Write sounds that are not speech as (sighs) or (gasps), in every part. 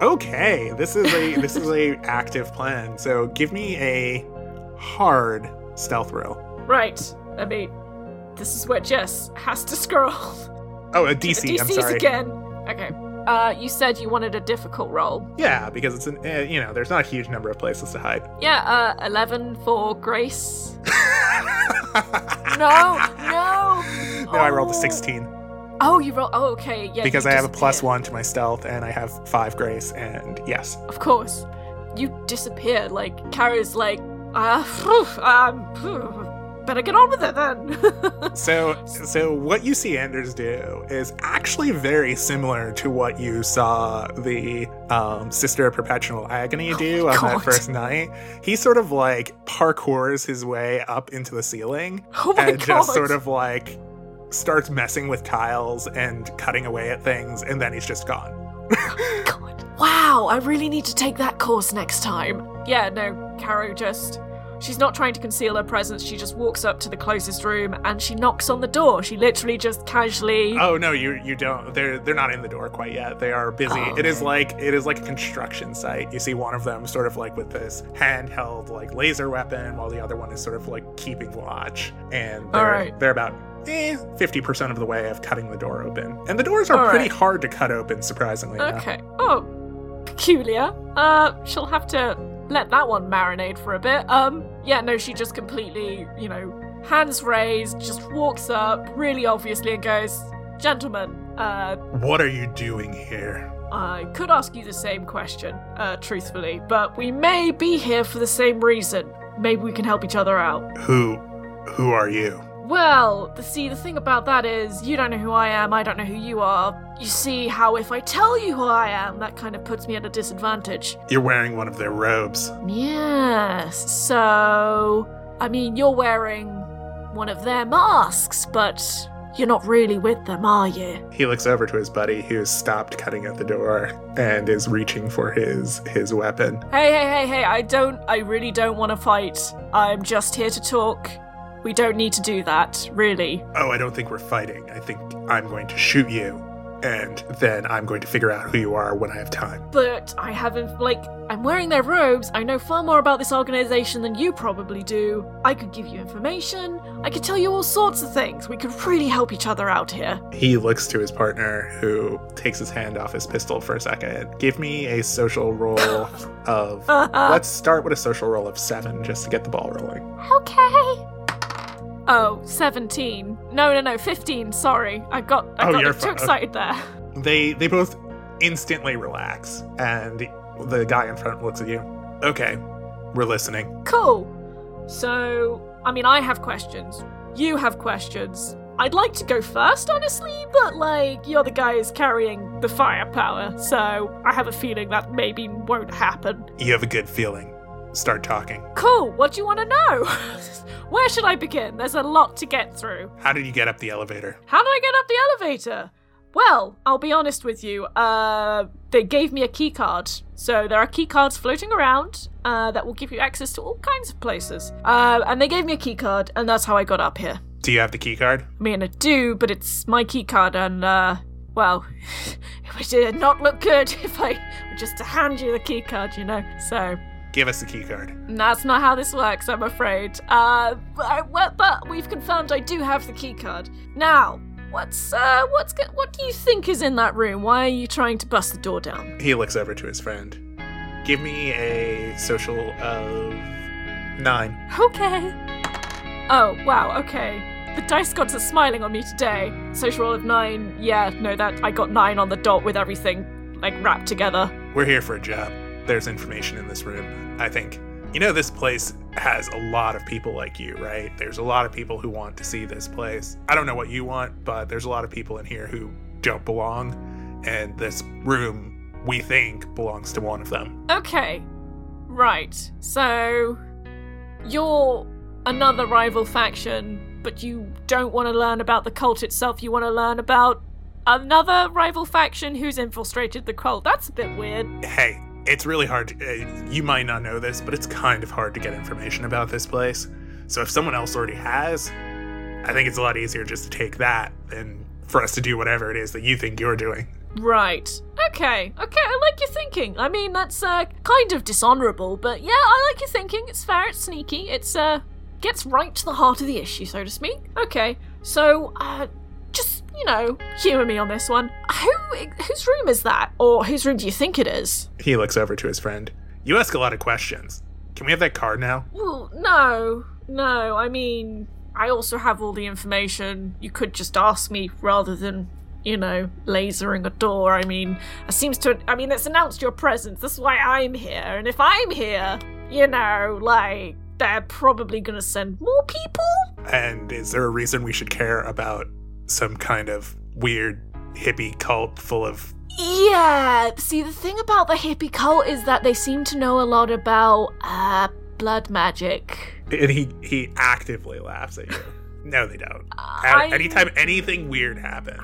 Okay, this is a this is a (laughs) active plan. So give me a hard stealth roll. Right. I mean, this is where Jess has to scroll. Oh, a (laughs) DC. DC's I'm sorry. again. Okay. Uh, you said you wanted a difficult roll. Yeah, because it's an uh, you know there's not a huge number of places to hide. Yeah, uh, 11 for Grace. (laughs) No, no. No, I rolled a Oh. 16 Oh, you roll. Oh, okay. Yeah. because I have a one to my stealth and I have five grace and yes. Of course. You disappeared. Like, Kara's like, uh, phew, um, better get on with it then. (laughs) So so what you see Anders do is actually very similar to what you saw the um, Sister of Perpetual Agony do on Oh God. that first night. He sort of like parkours his way up into the ceiling oh my and god. just sort of like starts messing with tiles and cutting away at things and then he's just gone. (laughs) God. Wow, I really need to take that course next time. Yeah, no, Caro just. She's not trying to conceal her presence. She just walks up to the closest room and she knocks on the door. She literally just casually. Oh no, you you don't. They're they're not in the door quite yet. They are busy. Oh, It is okay. like it is like a construction site. You see one of them sort of like with this handheld like laser weapon, while the other one is sort of like keeping watch. And they're they're about eh, fifty percent of the way of cutting the door open. And the doors are pretty hard to cut open, surprisingly. enough. Okay. Oh, peculiar. Uh, she'll have to let that one marinate for a bit. Um, yeah, no, she just completely, you know, hands raised, just walks up really obviously and goes, Gentlemen, uh, What are you doing here? I could ask you the same question, uh, truthfully, but we may be here for the same reason. Maybe we can help each other out. Who who are you? Well, the, see, the thing about that is, you don't know who I am, I don't know who you are. You see how if I tell you who I am, that kind of puts me at a disadvantage. You're wearing one of their robes. Yes, so. I mean, you're wearing one of their masks, but you're not really with them, are you? He looks over to his buddy who's stopped cutting at the door and is reaching for his his weapon. Hey, hey, hey, hey, I don't. I really don't want to fight. I'm just here to talk. We don't need to do that, really. Oh, I don't think we're fighting. I think I'm going to shoot you, and then I'm going to figure out who you are when I have time. But I haven't, like, I'm wearing their robes. I know far more about this organization than you probably do. I could give you information. I could tell you all sorts of things. We could really help each other out here. He looks to his partner, who takes his hand off his pistol for a second. Give me a social roll (laughs) of. Let's start with a social roll of seven just to get the ball rolling. Okay. Oh, 17. No, no, no, 15. Sorry. I got, I Oh, got you're too excited there. They they both instantly relax, and the guy in front looks at you. Okay, we're listening. Cool. So, I mean, I have questions. You have questions. I'd like to go first, honestly, but like, you're the guy who's carrying the firepower, so I have a feeling that maybe won't happen. You have a good feeling. Start talking. Cool, what do you want to know? (laughs) Where should I begin? There's a lot to get through. How did you get up the elevator? How do I get up the elevator? Well, I'll be honest with you. Uh, they gave me a key card. So there are key cards floating around uh, that will give you access to all kinds of places. Uh, and they gave me a key card, and that's how I got up here. Do you have the key card? I mean, I do, but it's my key card, and uh, well, (laughs) it would not look good (laughs) if I were just to hand you the key card, you know. So Give us the key card. that's not how this works, I'm afraid. Uh, but, but we've confirmed I do have the key card. Now, what's uh, what's go- what do you think is in that room? Why are you trying to bust the door down? He looks over to his friend. Give me a social of nine. Okay. Oh wow. Okay. The dice gods are smiling on me today. Social roll of nine. Yeah, no, that I got nine on the dot with everything like wrapped together. We're here for a job. There's information in this room. I think. You know, this place has a lot of people like you, right? There's a lot of people who want to see this place. I don't know what you want, but there's a lot of people in here who don't belong. And this room, we think, belongs to one of them. Okay. Right. So you're another rival faction, but you don't want to learn about the cult itself. You want to learn about another rival faction who's infiltrated the cult. That's a bit weird. Hey, it's really hard. To, uh, you might not know this, but it's kind of hard to get information about this place. So if someone else already has, I think it's a lot easier just to take that than for us to do whatever it is that you think you're doing. Right. Okay. Okay, I like your thinking. I mean, that's uh, kind of dishonorable, but yeah, I like your thinking. It's fair, it's sneaky, it's uh, gets right to the heart of the issue, so to speak. Okay, so uh, you know, humor me on this one. Who, whose room is that, or whose room do you think it is? He looks over to his friend. You ask a lot of questions. Can we have that card now? Well, no, no. I mean, I also have all the information. You could just ask me rather than, you know, lasering a door. I mean, it seems to. I mean, it's announced your presence. That's why I'm here. And if I'm here, you know, like, they're probably gonna send more people? And is there a reason we should care about some kind of weird hippie cult full of Yeah. See, the thing about the hippie cult is that they seem to know a lot about, uh, blood magic. and he he actively laughs at you. (laughs) No, they don't. At anytime anything weird happens,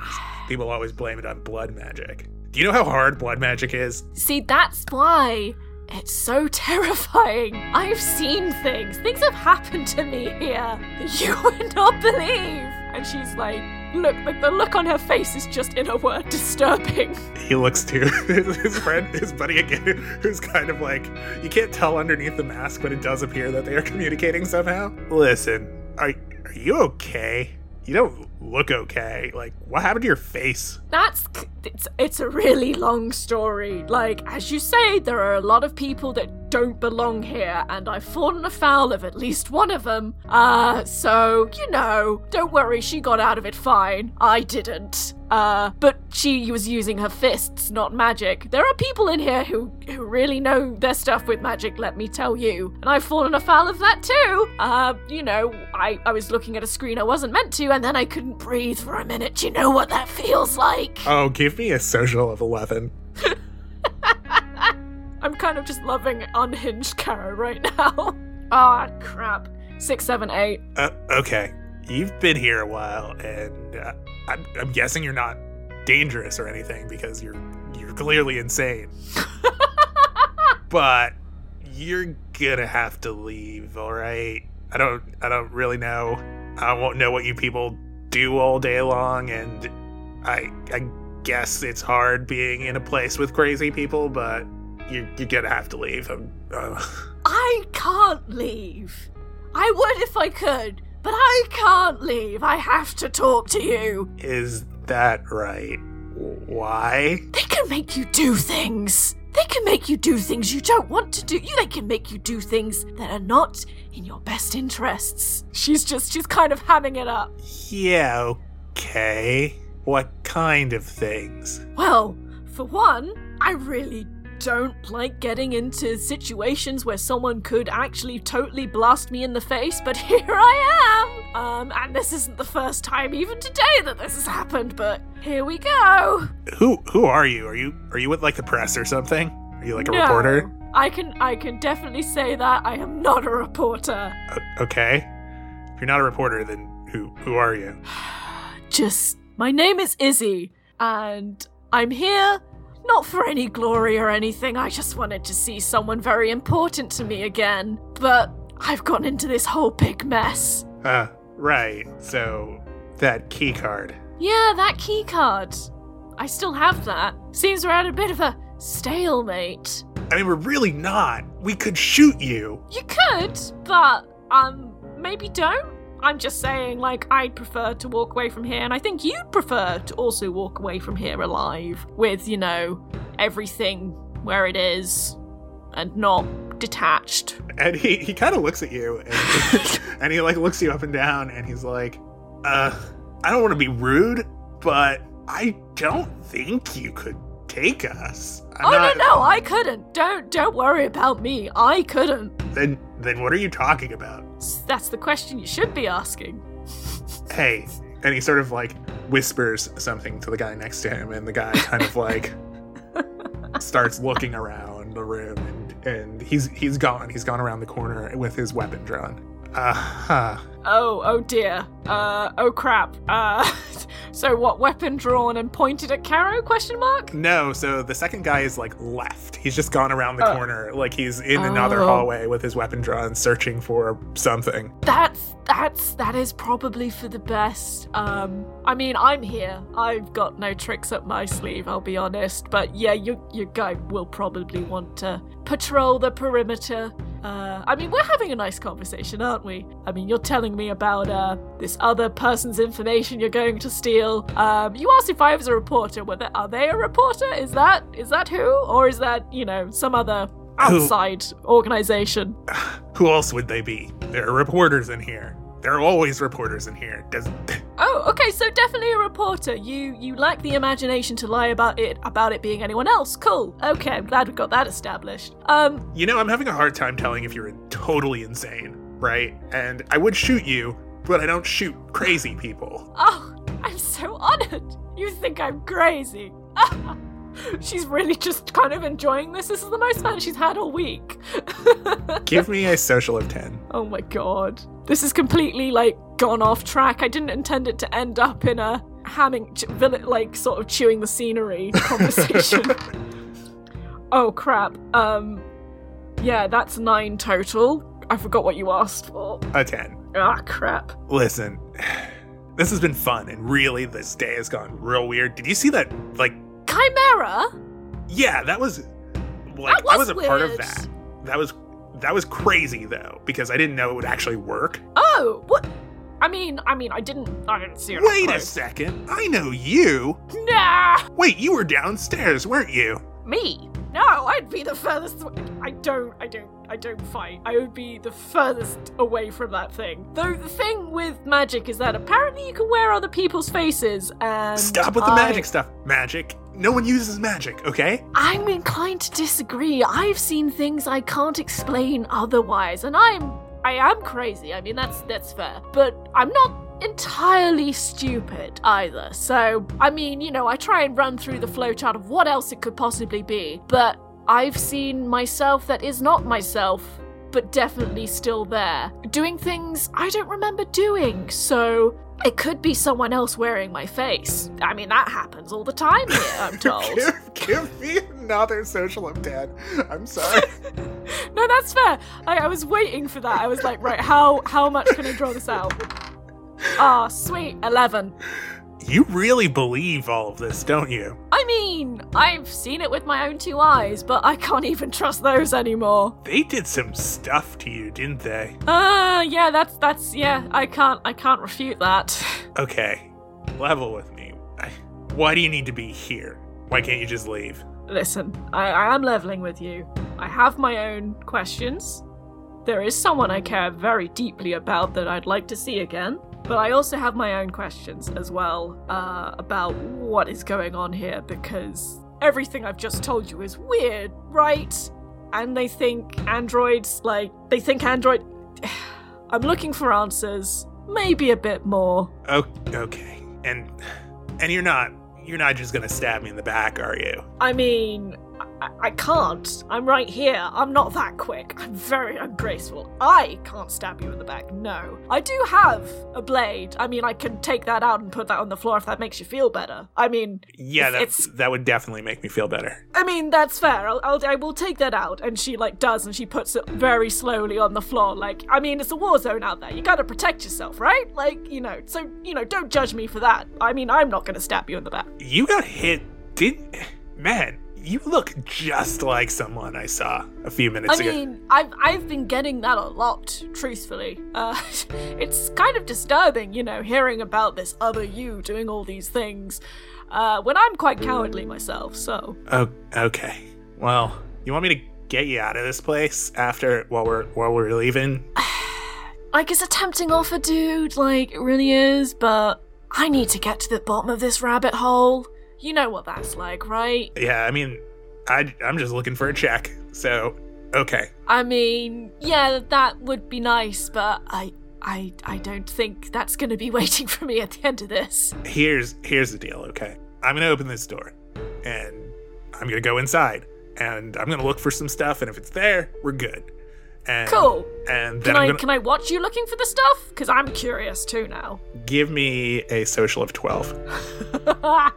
people always blame it on blood magic. Do you know how hard blood magic is? See, that's why it's so (laughs) terrifying. I've seen things. Things have happened to me here that you would not believe. And she's like, look, like the look on her face is just, in a word, disturbing. He looks to (laughs) his, friend, his buddy again, who's kind of like, you can't tell underneath the mask, but it does appear that they are communicating somehow. Listen, are, are you okay? You don't look okay. Like, what happened to your face? That's it's it's a really long story. Like as you say, there are a lot of people that don't belong here, and I've fallen afoul of at least one of them. Uh, so you know, don't worry, she got out of it fine. I didn't. Uh, but she was using her fists, not magic. There are people in here who who really know their stuff with magic. Let me tell you, and I've fallen afoul of that too. Uh, you know, I I was looking at a screen I wasn't meant to, and then I couldn't breathe for a minute. Do you know what that feels like? Oh, give me a social of 11. (laughs) I'm kind of just loving unhinged Kara right now. (laughs) Ah, crap. Six, seven, eight. Uh, okay, you've been here a while, and uh, I'm, I'm guessing you're not dangerous or anything because you're you're clearly insane. (laughs) but you're gonna have to leave, all right? I don't I don't really know. I won't know what you people do all day long, and I I guess it's hard being in a place with crazy people, but you you're gonna have to leave. Uh, (laughs) I can't leave. I would if I could, but I can't leave. I have to talk to you. is that right? Why? They can make you do things. They can make you do things you don't want to do. They can make you do things that are not in your best interests. She's just, she's kind of hamming it up. Yeah, okay. What kind of things? Well, for one, I really don't like getting into situations where someone could actually totally blast me in the face, but (laughs) here I am! Um, and this isn't the first time even today that this has happened, but here we go! Who who are you? Are you are you with like the press or something? Are you like a No, reporter? I can I can definitely say that I am not a reporter. O- okay. If you're not a reporter, then who who are you? (sighs) Just my name is Izzy, and I'm here not for any glory or anything. I just wanted to see someone very important to me again. But I've gotten into this whole big mess. Uh, right. So that key card. Yeah, that key card. I still have that. Seems we're at a bit of a stalemate. I mean, we're really not. We could shoot you. You could, but um, maybe don't. I'm just saying, like, I'd prefer to walk away from here, and I think you'd prefer to also walk away from here alive, with, you know, everything where it is, and not detached. And he, he kind of looks at you and, (laughs) and he like looks you up and down and he's like, uh, I don't want to be rude, but I don't think you could take us. I'm oh not- no, no, I couldn't. Don't, don't worry about me. I couldn't. Then then what are you talking about? That's the question you should be asking. Hey. And he sort of like whispers something to the guy next to him, and the guy kind of like (laughs) starts looking around the room and, and he's he's gone. He's gone around the corner with his weapon drawn. Uh-huh. Oh, oh dear. Uh, oh crap. Uh, (laughs) So what? Weapon drawn and pointed at Caro? Question mark. No, so the second guy is like left. He's just gone around the Oh. corner, like he's in another Oh. hallway with his weapon drawn, searching for something. That's that's that is probably for the best. Um, I mean, I'm here. I've got no tricks up my sleeve. I'll be honest. But yeah, your your guy will probably want to patrol the perimeter. Uh, I mean, we're having a nice conversation, aren't we? I mean, you're telling me about uh, this other person's information you're going to steal. Um, you asked if I was a reporter. Were they, are they a reporter? Is that is that who, or is that you know some other Who? outside organization? (sighs) Who else would they be? There are reporters in here. There are always reporters in here. Does (laughs) Oh, okay, so definitely a reporter. You you lack the imagination to lie about it about it being anyone else. Cool. Okay, I'm glad we got that established. Um, you know? I'm having a hard time telling if you're totally insane, right? And I would shoot you, but I don't shoot crazy people. (laughs) oh, I'm so honored. You think I'm crazy. (laughs) (laughs) she's really just kind of enjoying this. This is the most fun she's had all week. (laughs) Give me a social of ten. oh my god. This is completely like gone off track. I didn't intend it to end up in a hamming like sort of chewing the scenery (laughs) conversation. oh crap. Um yeah, that's 9 total. I forgot what you asked for. A ten. Ah crap. Listen, (sighs) this has been fun, and really, this day has gone real weird. Did you see that? Like, Chimera? yeah, that was like That I was was a part of that. That was that was crazy though, because I didn't know it would actually work. Oh, what I mean, I mean, I didn't I didn't see it. Wait a second, I know you. Nah. Wait, you were downstairs, weren't you? Me? No, I'd be the furthest. I don't. I don't. I don't fight. I would be the furthest away from that thing. Though the thing with magic is that apparently you can wear other people's faces and. Stop with the I- magic stuff. Magic. No one uses magic, okay? I'm inclined to disagree. I've seen things I can't explain otherwise, and I'm. I am crazy. I mean, that's that's fair, but I'm not entirely stupid either. So, I mean, you know, I try and run through the flowchart of what else it could possibly be, but I've seen myself that is not myself, but definitely still there, doing things I don't remember doing. So, it could be someone else wearing my face. I mean, that happens all the time here, I'm (laughs) told. give, give me another social ten. I'm sorry. (laughs) No, that's fair. I, I was waiting for that. I was like, right, how how much can I draw this out? (laughs) Ah, sweet, eleven. you really believe all of this, don't you? I mean, I've seen it with my own two eyes, but I can't even trust those anymore. They did some stuff to you, didn't they? Ah, yeah, that's that's yeah. I can't I can't refute that. Okay, level with me. Why do you need to be here? Why can't you just leave? Listen, I, I am leveling with you. I have my own questions. There is someone I care very deeply about that I'd like to see again. But I also have my own questions as well uh, about what is going on here because everything I've just told you is weird, right? And they think androids, like, they think android. (sighs) I'm looking for answers. Maybe a bit more. Oh, okay. And and you're not you're not just gonna stab me in the back, are you? I mean, I, I can't. I'm right here. I'm not that quick. I'm very ungraceful. I can't stab you in the back. No. I do have a blade. I mean, I can take that out and put that on the floor if that makes you feel better. I mean, Yeah, that that would definitely make me feel better. I mean that's fair. I'll, I'll I will take that out. And she like does, and she puts it very slowly on the floor. Like, I mean, it's a war zone out there. You gotta protect yourself, right? Like, you know. So you know, don't judge me for that. I mean, I'm not gonna stab you in the back. You got hit. Did man? You look just like someone I saw a few minutes I ago. I mean, I've I've been getting that a lot, truthfully. Uh, (laughs) it's kind of disturbing, you know, hearing about this other you doing all these things. Uh, when I'm quite cowardly myself, so Oh, okay. Well, you want me to get you out of this place after while we're while we're leaving? (sighs) like it's a tempting offer, dude. Like it really is, but I need to get to the bottom of this rabbit hole. You know what that's like, right? Yeah, I mean, I I'm just looking for a check. So, okay. I mean, yeah, that would be nice, but I. I, I don't think that's going to be (laughs) waiting for me at the end of this. Here's here's the deal, okay? I'm gonna open this door, and I'm gonna go inside, and I'm gonna look for some stuff, and if it's there, we're good. And, Cool. And Can I gonna can I watch you looking for the stuff? Because I'm curious too now. give me a social of twelve. (laughs)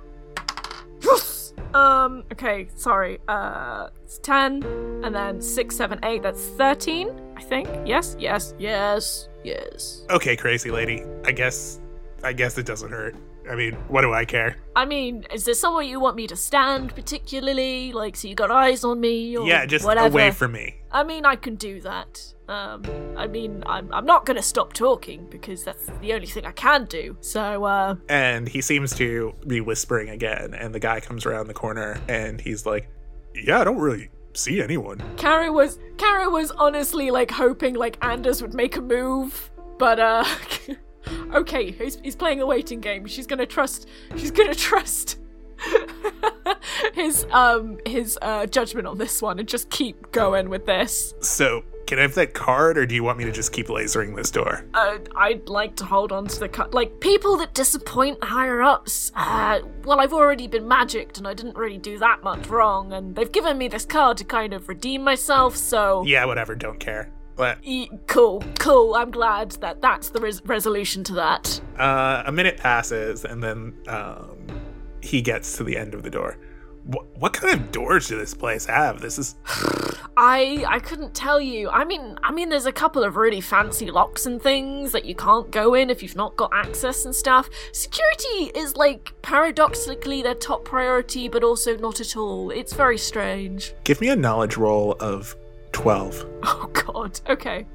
(laughs) um. Okay. Sorry. Uh. It's ten, and then six, seven, eight. That's thirteen. I think. Yes. Yes. Yes. Yes. Okay, crazy lady. I guess I guess it doesn't hurt. I mean, what do I care? I mean, is there somewhere you want me to stand particularly? Like, so you got eyes on me or yeah, just whatever? away from me. I mean, I can do that. Um, I mean, I'm, I'm not gonna stop talking because that's the only thing I can do. So, uh, And he seems to be whispering again, and the guy comes around the corner and he's like, Yeah, I don't really see anyone. Kara was Kara was honestly like hoping like Anders would make a move, but uh, (laughs) okay, he's he's playing a waiting game. She's gonna trust. She's gonna trust (laughs) his um his uh judgment on this one and just keep going with this. So, can I have that card, or do you want me to just keep lasering this door? Uh, I'd like to hold on to the card. Like people that disappoint higher ups. Uh, well, I've already been magicked, and I didn't really do that much wrong. And they've given me this card to kind of redeem myself. So Yeah, whatever, don't care. But E- cool, cool. I'm glad that that's the res- resolution to that. uh, a minute passes, and then um, he gets to the end of the door. What, what kind of doors do this place have? This is (sighs) I I couldn't tell you. I mean, I mean, there's a couple of really fancy locks and things that you can't go in if you've not got access and stuff. Security is like paradoxically their top priority, but also not at all. It's very strange. give me a knowledge roll of twelve. Oh God. Okay.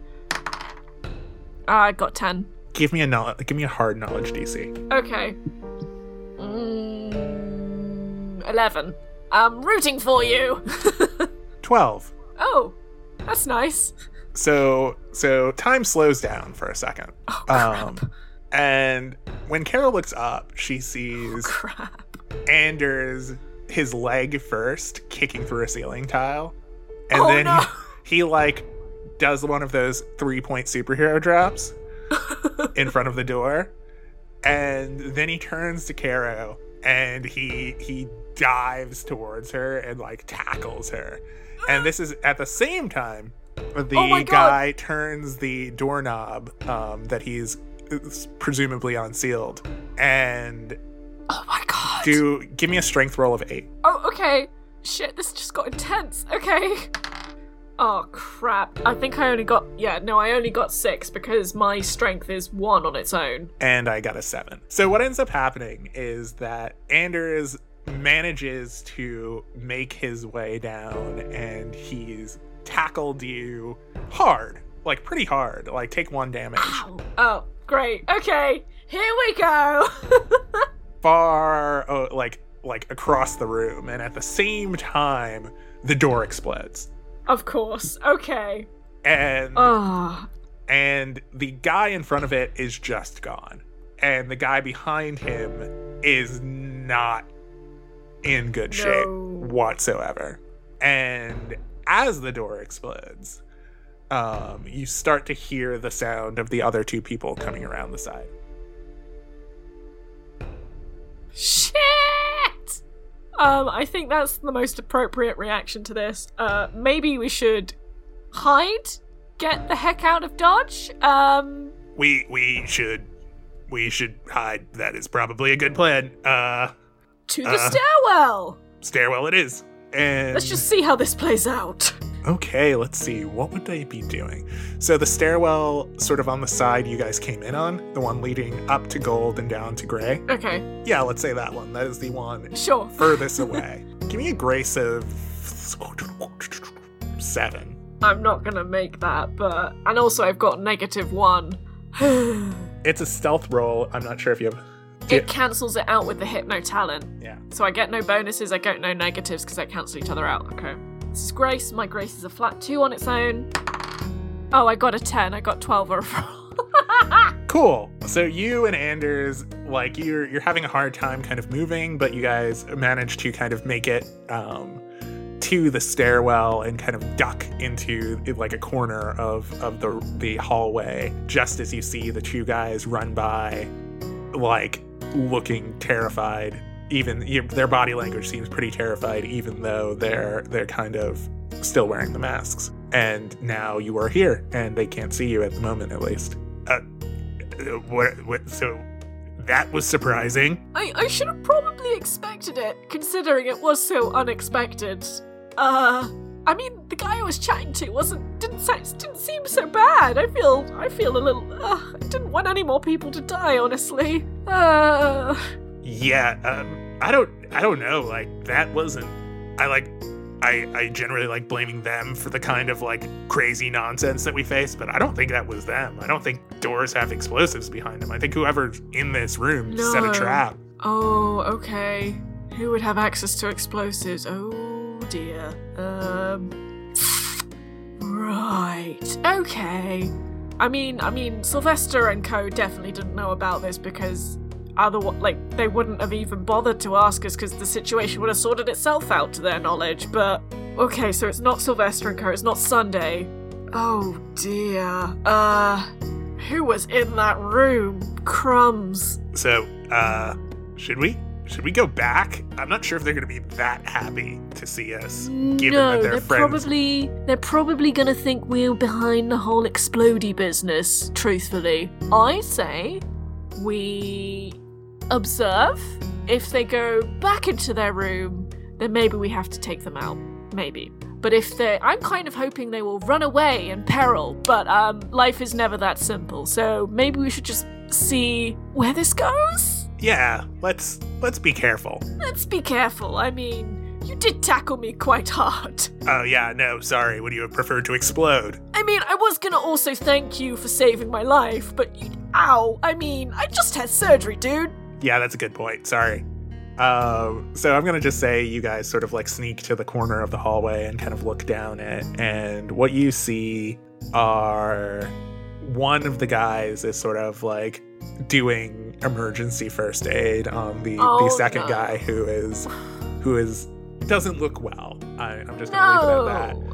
I got ten. Give me a knowledge. Give me a hard knowledge DC. Okay. Mm, Eleven. I'm rooting for you. (laughs) Twelve. oh, that's nice. So so time slows down for a second. Oh crap. Um, and when Carol looks up, she sees crap. Anders his leg first kicking through a ceiling tile, and Oh, then no. he, (laughs) he like does one of those three point superhero drops (laughs) in front of the door, and then he turns to Caro and he he dives towards her and like tackles her, and this is at the same time the Oh guy turns the doorknob um, that he's presumably unsealed and Oh my god. do give me a strength roll of eight. Oh, okay. Shit, this just got intense. Okay. Oh crap. I think I only got yeah, no, I only got six because my strength is one on its own. and I got a seven. So what ends up happening is that Anders manages to make his way down and he's tackled you hard, like pretty hard. Like take one damage. Ow. Oh, great. Okay. Here we go. (laughs) Far oh, like like across the room and at the same time the door explodes. of course. Okay. And Oh. and the guy in front of it is just gone and the guy behind him is not in good shape whatsoever and as the door explodes um, you start to hear the sound of the other two people coming around the side Shit! Um, I think that's the most appropriate reaction to this. Uh, maybe we should hide? Get the heck out of Dodge? Um, we we should we should hide that is probably a good plan uh to the Uh. stairwell! stairwell it is and Let's just see how this plays out. Okay, let's see. What would they be doing? So the stairwell, sort of on the side you guys came in on, the one leading up to gold and down to gray. Okay, Yeah, let's say that one. That is the one sure. (laughs) furthest away. Give me a grace of seven. I'm not gonna make that, but. And also, I've got negative one. (sighs) It's a stealth roll. I'm not sure if you have. It cancels it out with the hypno talent. Yeah. So I get no bonuses, I get no negatives because they cancel each other out. Okay. This is Grace. My Grace is a flat two on its own. Oh, I got a 10. I got 12 overall. (laughs) Cool. So you and Anders, like you're you're having a hard time kind of moving, but you guys manage to kind of make it um, to the stairwell and kind of duck into like a corner of of the the hallway just as you see the two guys run by, like looking terrified. Even you, their body language seems pretty terrified, even though they're they're kind of still wearing the masks. and now you are here, and they can't see you at the moment, at least. Uh, what, what, so that was surprising. I, I should have probably expected it, considering it was so unexpected. Uh, I mean, the guy I was chatting to wasn't didn't didn't seem so bad. I feel I feel a little. Uh, I didn't want any more people to die, honestly. Uh, Yeah, um, I don't, I don't know. Like that wasn't. I like, I, I generally like blaming them for the kind of like crazy nonsense that we face, but I don't think that was them. I don't think doors have explosives behind them. I think whoever's in this room set a trap. oh, okay. Who would have access to explosives? Oh dear. Um. Right. Okay. I mean, I mean, Sylvester and Co. definitely didn't know about this because otherwise, like, they wouldn't have even bothered to ask us because the situation would have sorted itself out to their knowledge. But okay, so it's not Sylvester and Co. It's not Sunday. Oh dear. Uh, who was in that room? Crumbs. So, uh, should we? Should we go back? I'm not sure if they're going to be that happy to see us, given no, that they're, they're friends. probably they're probably gonna think we're behind the whole explodey business. Truthfully, I say we observe. If they go back into their room, then maybe we have to take them out. Maybe. But if they, I'm kind of hoping they will run away in peril. But um, life is never that simple. So maybe we should just see where this goes. Yeah, let's let's be careful. Let's be careful. I mean, you did tackle me quite hard. Oh yeah, no, sorry. Would you have preferred to explode? I mean, I was gonna also thank you for saving my life, but you. Ow! I mean, I just had surgery, dude. Yeah, that's a good point. Sorry. Um, so I'm gonna just say you guys sort of like sneak to the corner of the hallway and kind of look down it, and what you see are one of the guys is sort of like doing emergency first aid on the Oh, the second no. guy who is who is doesn't look well. I, I'm just gonna leave it at that.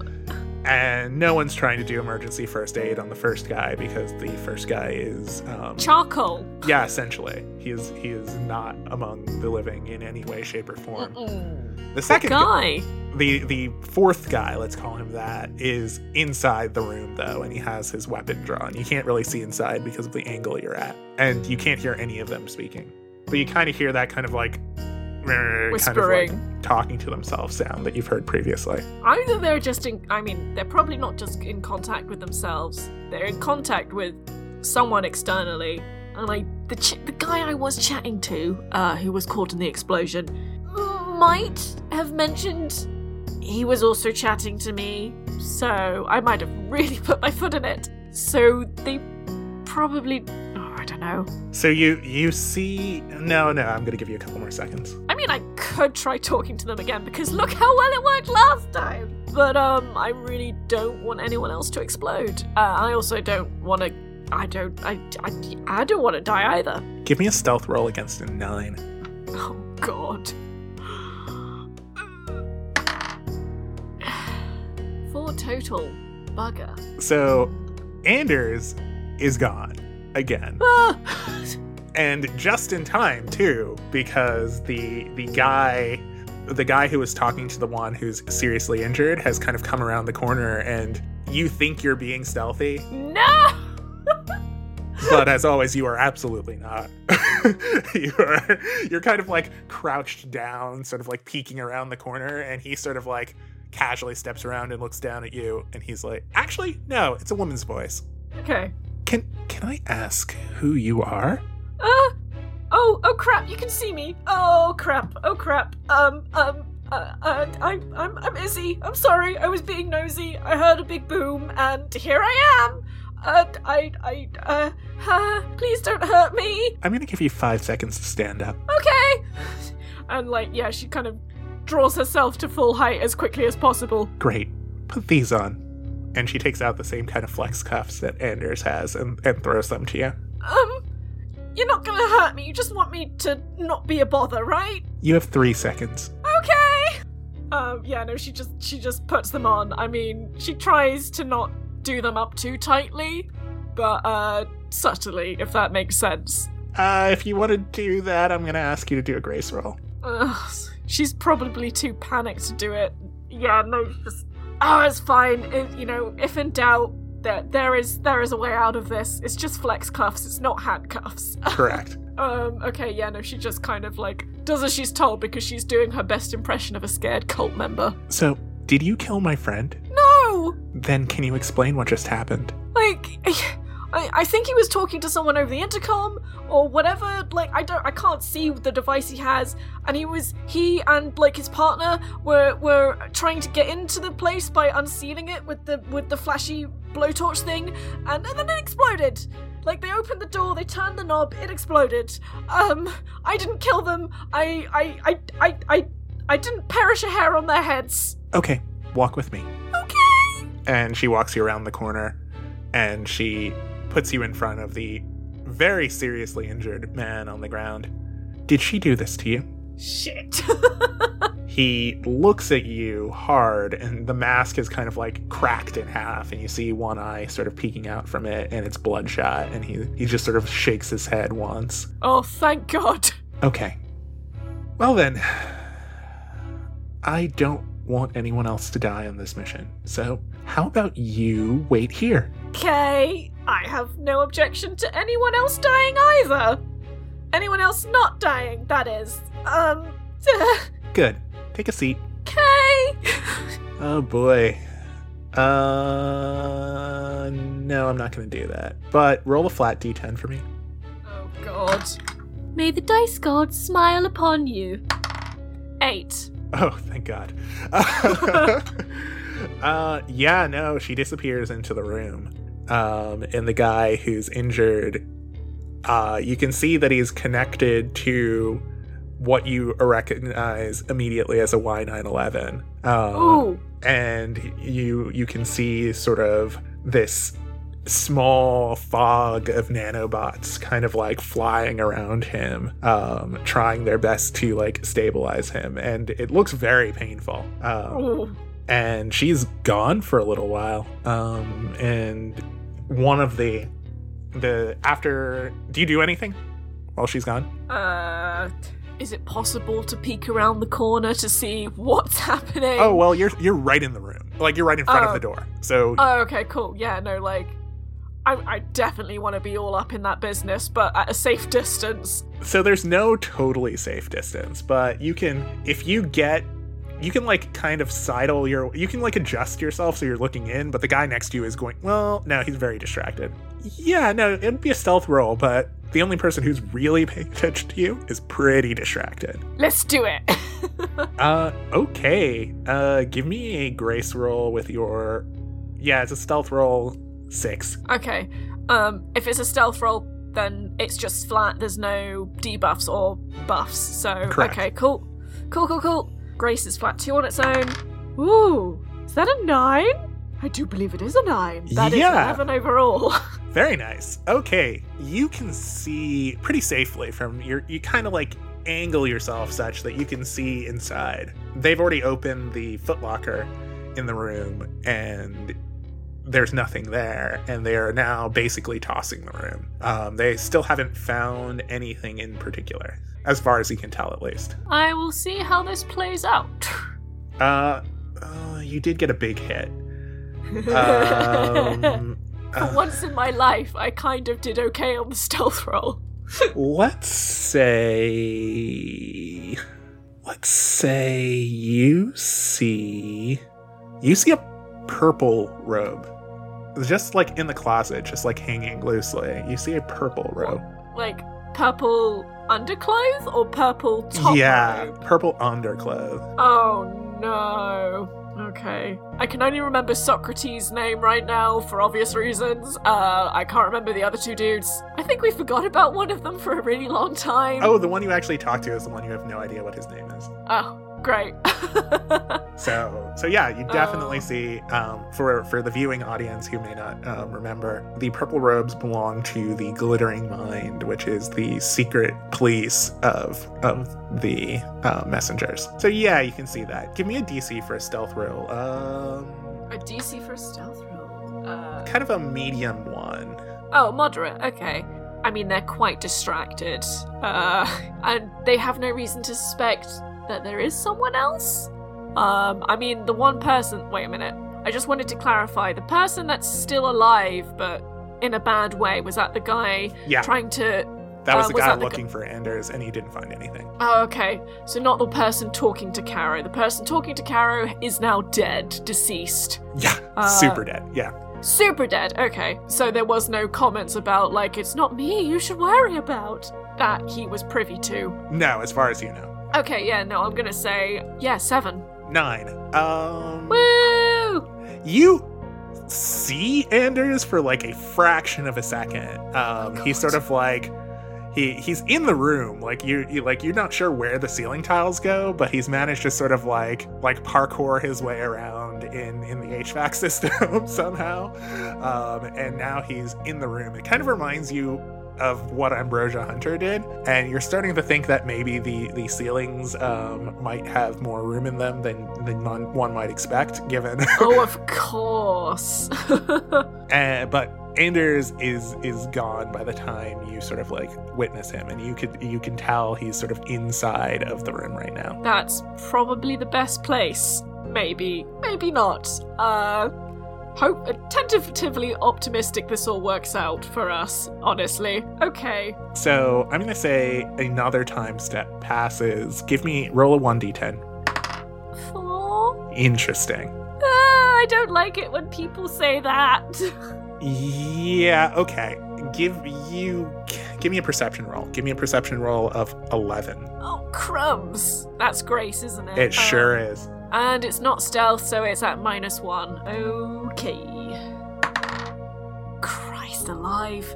And no one's trying to do emergency first aid on the first guy because the first guy is um, Charcoal. yeah, essentially. He is he is not among the living in any way, shape, or form. Mm-mm. The second guy, Guy. the the fourth guy, let's call him that, is inside the room though, and he has his weapon drawn. You can't really see inside because of the angle you're at, and you can't hear any of them speaking. But you kind of hear that kind of like kind of Whispering. like talking to themselves sound that you've heard previously. Either they're just in. I mean, they're probably not just in contact with themselves. They're in contact with someone externally. And I, the ch- the guy I was chatting to, uh, who was caught in the explosion, might have mentioned he was also chatting to me. So I might have really (laughs) put my foot in it. So they probably. I don't know. So you you see no no I'm gonna give you a couple more seconds. I mean, I could try talking to them again because look how well it worked last time. But um, I really don't want anyone else to explode. Uh, I also don't want to. I don't. I. I, I don't want to die either. Give me a stealth roll against a nine. Oh God. (sighs) Four total. Bugger. So Anders is gone again. Ah! and just in time too because the the guy the guy who was talking to the one who's seriously injured has kind of come around the corner and you think you're being stealthy no. (laughs) but as always you are absolutely not (laughs) you are you're kind of like crouched down sort of like peeking around the corner and he sort of like casually steps around and looks down at you and he's like actually no it's a woman's voice Okay. Can can i ask who you are Uh. Oh. Oh crap! You can see me. Oh crap! Oh crap! Um. Um. Uh, uh, I, I'm, I'm Izzy. I'm sorry. I was being nosy. I heard a big boom, and here I am. Uh, I, I, uh, uh, please don't hurt me. i'm gonna give you five seconds to stand up Okay. And like, yeah, she kind of draws herself to full height as quickly as possible. Great. Put these on. And she takes out the same kind of flex cuffs that Anders has and, and throws them to you. Um, you're not gonna hurt me. You just want me to not be a bother, right? You have three seconds. Okay. Um, yeah, no, she just she just puts them on. I mean, she tries to not do them up too tightly, but uh subtly, if that makes sense. Uh, if you want to do that, I'm to ask you to do a grace roll. Ugh, she's probably too panicked to do it. Yeah, no, just oh, it's fine. It, you know, if in doubt, there there is there is a way out of this. It's just flex cuffs. It's not handcuffs. (laughs) Correct. um. Okay. Yeah. No. She just kind of like does as she's told because she's doing her best impression of a scared cult member. So, did you kill my friend? No. Then can you explain what just happened? Like. (laughs) I, I think he was talking to someone over the intercom or whatever like i don't i can't see the device he has. And he was he and like his partner were were trying to get into the place by unsealing it with the with the flashy blowtorch thing. And, and then it exploded. Like they opened the door they turned the knob it exploded. Um i didn't kill them. I i i i i, I didn't perish a hair on their heads. Okay, walk with me. okay. And she walks you around the corner and she puts you in front of the very seriously injured man on the ground. Did she do this to you? shit (laughs) He looks at you hard, and the mask is kind of like cracked in half, and you see one eye sort of peeking out from it, and it's bloodshot, and he, he just sort of shakes his head once. oh thank god Okay. Well then, I don't want anyone else to die on this mission, so how about you wait here? Okay, I have no objection to anyone else dying either. Anyone else not dying, that is. Um, (laughs) Good. Take a seat. okay. (laughs) Oh boy. Uh, no, I'm not gonna do that. But roll a flat d10 for me. Oh god. May the dice god smile upon you. Eight. Oh, thank God. (laughs) uh, yeah, no, she disappears into the room. Um, and the guy who's injured, uh, you can see that he's connected to what you recognize immediately as a Y911. Um, and you you can see sort of this small fog of nanobots kind of like flying around him um trying their best to like stabilize him and it looks very painful um, Ooh. And she's gone for a little while um and one of the the after do you do anything while she's gone Uh, is it possible to peek around the corner to see what's (laughs) happening? oh well you're you're right in the room like you're right in front Oh. of the door so Oh, okay, cool. Yeah, no, like, I, I definitely want to be all up in that business, but at a safe distance. So there's no totally safe distance, but you can if you get you can like kind of sidle your you can like adjust yourself so you're looking in, but the guy next to you is going, well, no, he's very distracted. Yeah, no, it'd be a stealth roll, but the only person who's really paying (laughs) attention to you is pretty distracted. Let's do it. (laughs) Uh okay. Uh give me a grace roll with your Yeah, it's a stealth roll 6. okay. Um, if it's a stealth roll, then it's just flat. There's no debuffs or buffs. So Correct. okay, cool, cool, cool, cool. Grace is flat two on its own. Ooh, is that a nine? I do believe it is a nine. That is Yeah. eleven overall. (laughs) Very nice. Okay, you can see pretty safely from your. You kind of like angle yourself such that you can see inside. They've already opened the footlocker in the room, and there's nothing there. And they are now basically tossing the room. Um, they still haven't found anything in particular, as far as he can tell, at least. I will see how this plays out. Uh, uh you did get a big hit. (laughs) Um, For uh, once in my life, I kind of did okay on the stealth roll. let's say let's say you see you see a purple robe just like in the closet just like hanging loosely you see a purple robe Like purple underclothes or purple top yeah robe? purple underclothes Oh no. Okay. I can only remember Socrates' name right now for obvious reasons. Uh, I can't remember the other two dudes. I think we forgot about one of them for a really long time. oh the one you actually talked to is the one you have no idea what his name is Oh, great. (laughs) So, so yeah, you definitely Oh. see um, for for the viewing audience who may not um, remember, the purple robes belong to the Glittering Mind, which is the secret police of of the uh, messengers. So yeah, you can see that. Give me a DC for a stealth roll. Um, a DC for a stealth roll. Uh, kind of a medium one. Oh, moderate. Okay. I mean, they're quite distracted. Uh, (laughs) and they have no reason to suspect that there is someone else. Um, I mean, the one person. Wait a minute. I just wanted to clarify the person that's still alive, but in a bad way, was that the guy Yeah. trying to. That was Uh, the was guy the gu- looking for Anders, and he didn't find anything. Oh, okay. So, not the person talking to Caro. The person talking to Caro is now dead, deceased. Yeah, Uh, super dead. Yeah. Super dead. Okay. So, there was no comments about, like, it's not me you should worry about. That he was privy to. No, as far as you know. Okay, yeah, no, I'm gonna say, yeah, seven. Nine. Um, Woo! you see Anders for like a fraction of a second. Um, he's sort of like he he's in the room. Like you, you like you're not sure where the ceiling tiles go, but he's managed to sort of like like parkour his way around in in the HVAC (laughs) system somehow. Um, and now he's in the room. It kind of reminds you of what Ambrosia Hunter did, and you're starting to think that maybe the the ceilings um, might have more room in them than than one one might expect, given (laughs) oh, of course. Uh, (laughs) but Anders is is gone by the time you sort of like witness him, and you could you can tell he's sort of inside of the room right now. That's probably the best place. Maybe, maybe not. Uh, hope tentatively optimistic this all works out for us. Honestly, okay. So I'm gonna say another time step passes. Give me roll a one d10. Four. Interesting. Ah, I don't like it when people say that. Yeah. Okay. Give you give me a perception roll. Give me a perception roll of eleven. oh crumbs. That's Grace, isn't it? It Uh, sure is. And it's not stealth, so it's at minus one. Okay. Christ alive.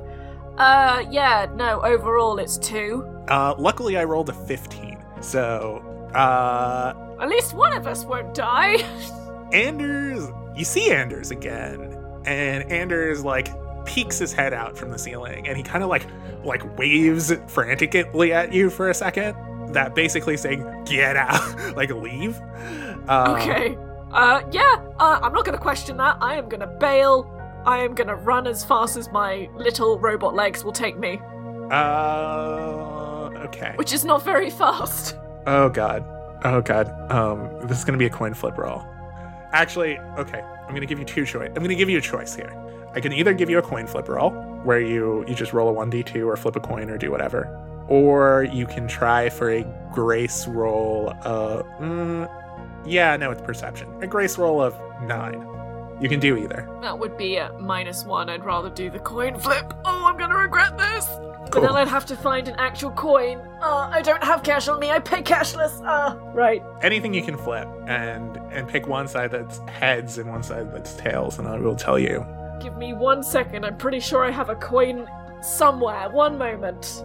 Uh, yeah, no, overall it's two. Uh, luckily I rolled a fifteen. So uh, At least one of us won't die. (laughs) Anders, you see Anders again, and Anders like peeks his head out from the ceiling, and he kind of like like waves frantically at you for a second. That basically saying "get out," (laughs) like leave. Um, okay. Uh, yeah, uh, I'm not gonna question that. I am gonna bail. I am gonna run as fast as my little robot legs will take me, Uh, okay. which is not very fast. Oh god. Oh god. Um, this is gonna be a coin flip roll. Actually, okay. I'm gonna give you two choice. I'm gonna give you a choice here. I can either give you a coin flip roll, where you you just roll a one d two or flip a coin or do whatever, or you can try for a grace roll. Uh, mm, yeah, no, it's perception. A grace roll of nine. You can do either. That would be a minus one. I'd rather do the coin flip. Oh, I'm gonna regret this. But Cool. then I'd have to find an actual coin. Uh, I don't have cash on me. I pay cashless. Uh, right. Anything you can flip and and pick one side that's heads and one side that's tails, and I will tell you. Give me one second. I'm pretty sure I have a coin somewhere. One moment.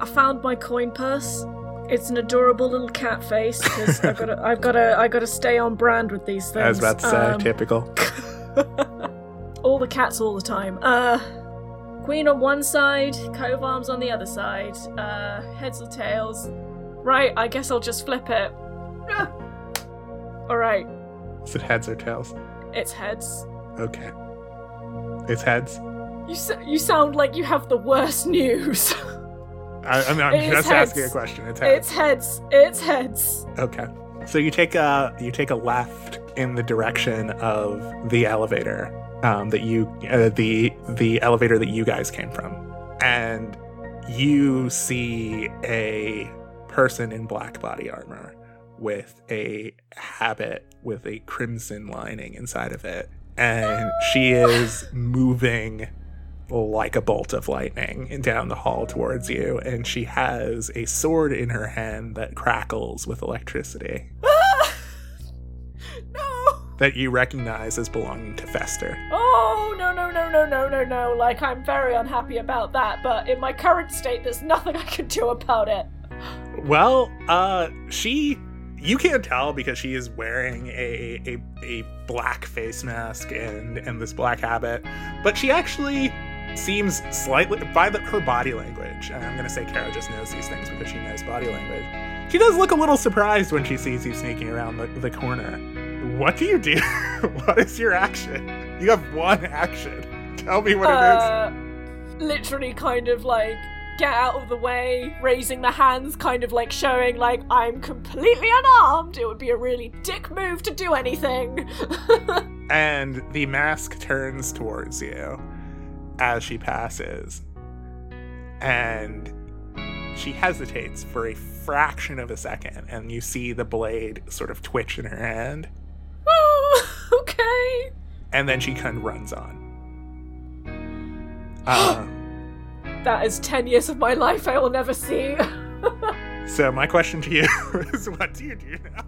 I found my coin purse. It's an adorable little cat face because I've got to, I've got to, I got to stay on brand with these things. I was about to say Um, typical. (laughs) all the cats all the time. Uh, queen on one side, of arms on the other side. Uh, heads or tails. Right, I guess I'll just flip it. Ah. All right, Is it heads or tails? it's heads. Okay. It's heads. You s- you sound like you have the worst news. (laughs) I, I mean, I'm It is just asking a question. It's heads. it's heads. It's heads. Okay. So you take a you take a left in the direction of the elevator um, that you uh, the the elevator that you guys came from, and you see a person in black body armor with a habit with a crimson lining inside of it, and she is moving like a bolt of lightning down the hall towards you, and she has a sword in her hand that crackles with electricity Ah! (laughs) No. that you recognize as belonging to Fester. Oh no no no no no no no! Like I'm very unhappy about that, but in my current state, there's nothing I can do about it. Well, uh, she. You can't tell because she is wearing a, a, a black face mask and, and this black habit, but she actually seems slightly, by the, her body language, and I'm going to say Kara just knows these things because she knows body language, she does look a little surprised when she sees you sneaking around the, the corner. What do you do? (laughs) what is your action? You have one action. Tell me what it is. uh, literally kind of like get out of the way, raising the hands, kind of like showing like I'm completely unarmed. It would be a really dick move to do anything. (laughs) And the mask turns towards you as she passes. And she hesitates for a fraction of a second, and you see the blade sort of twitch in her hand. Oh, (laughs) okay. And then she kind of runs on. (gasps) Uh, That is 10 years of my life I will never see. (laughs) so, my question to you (laughs) is what do you do now?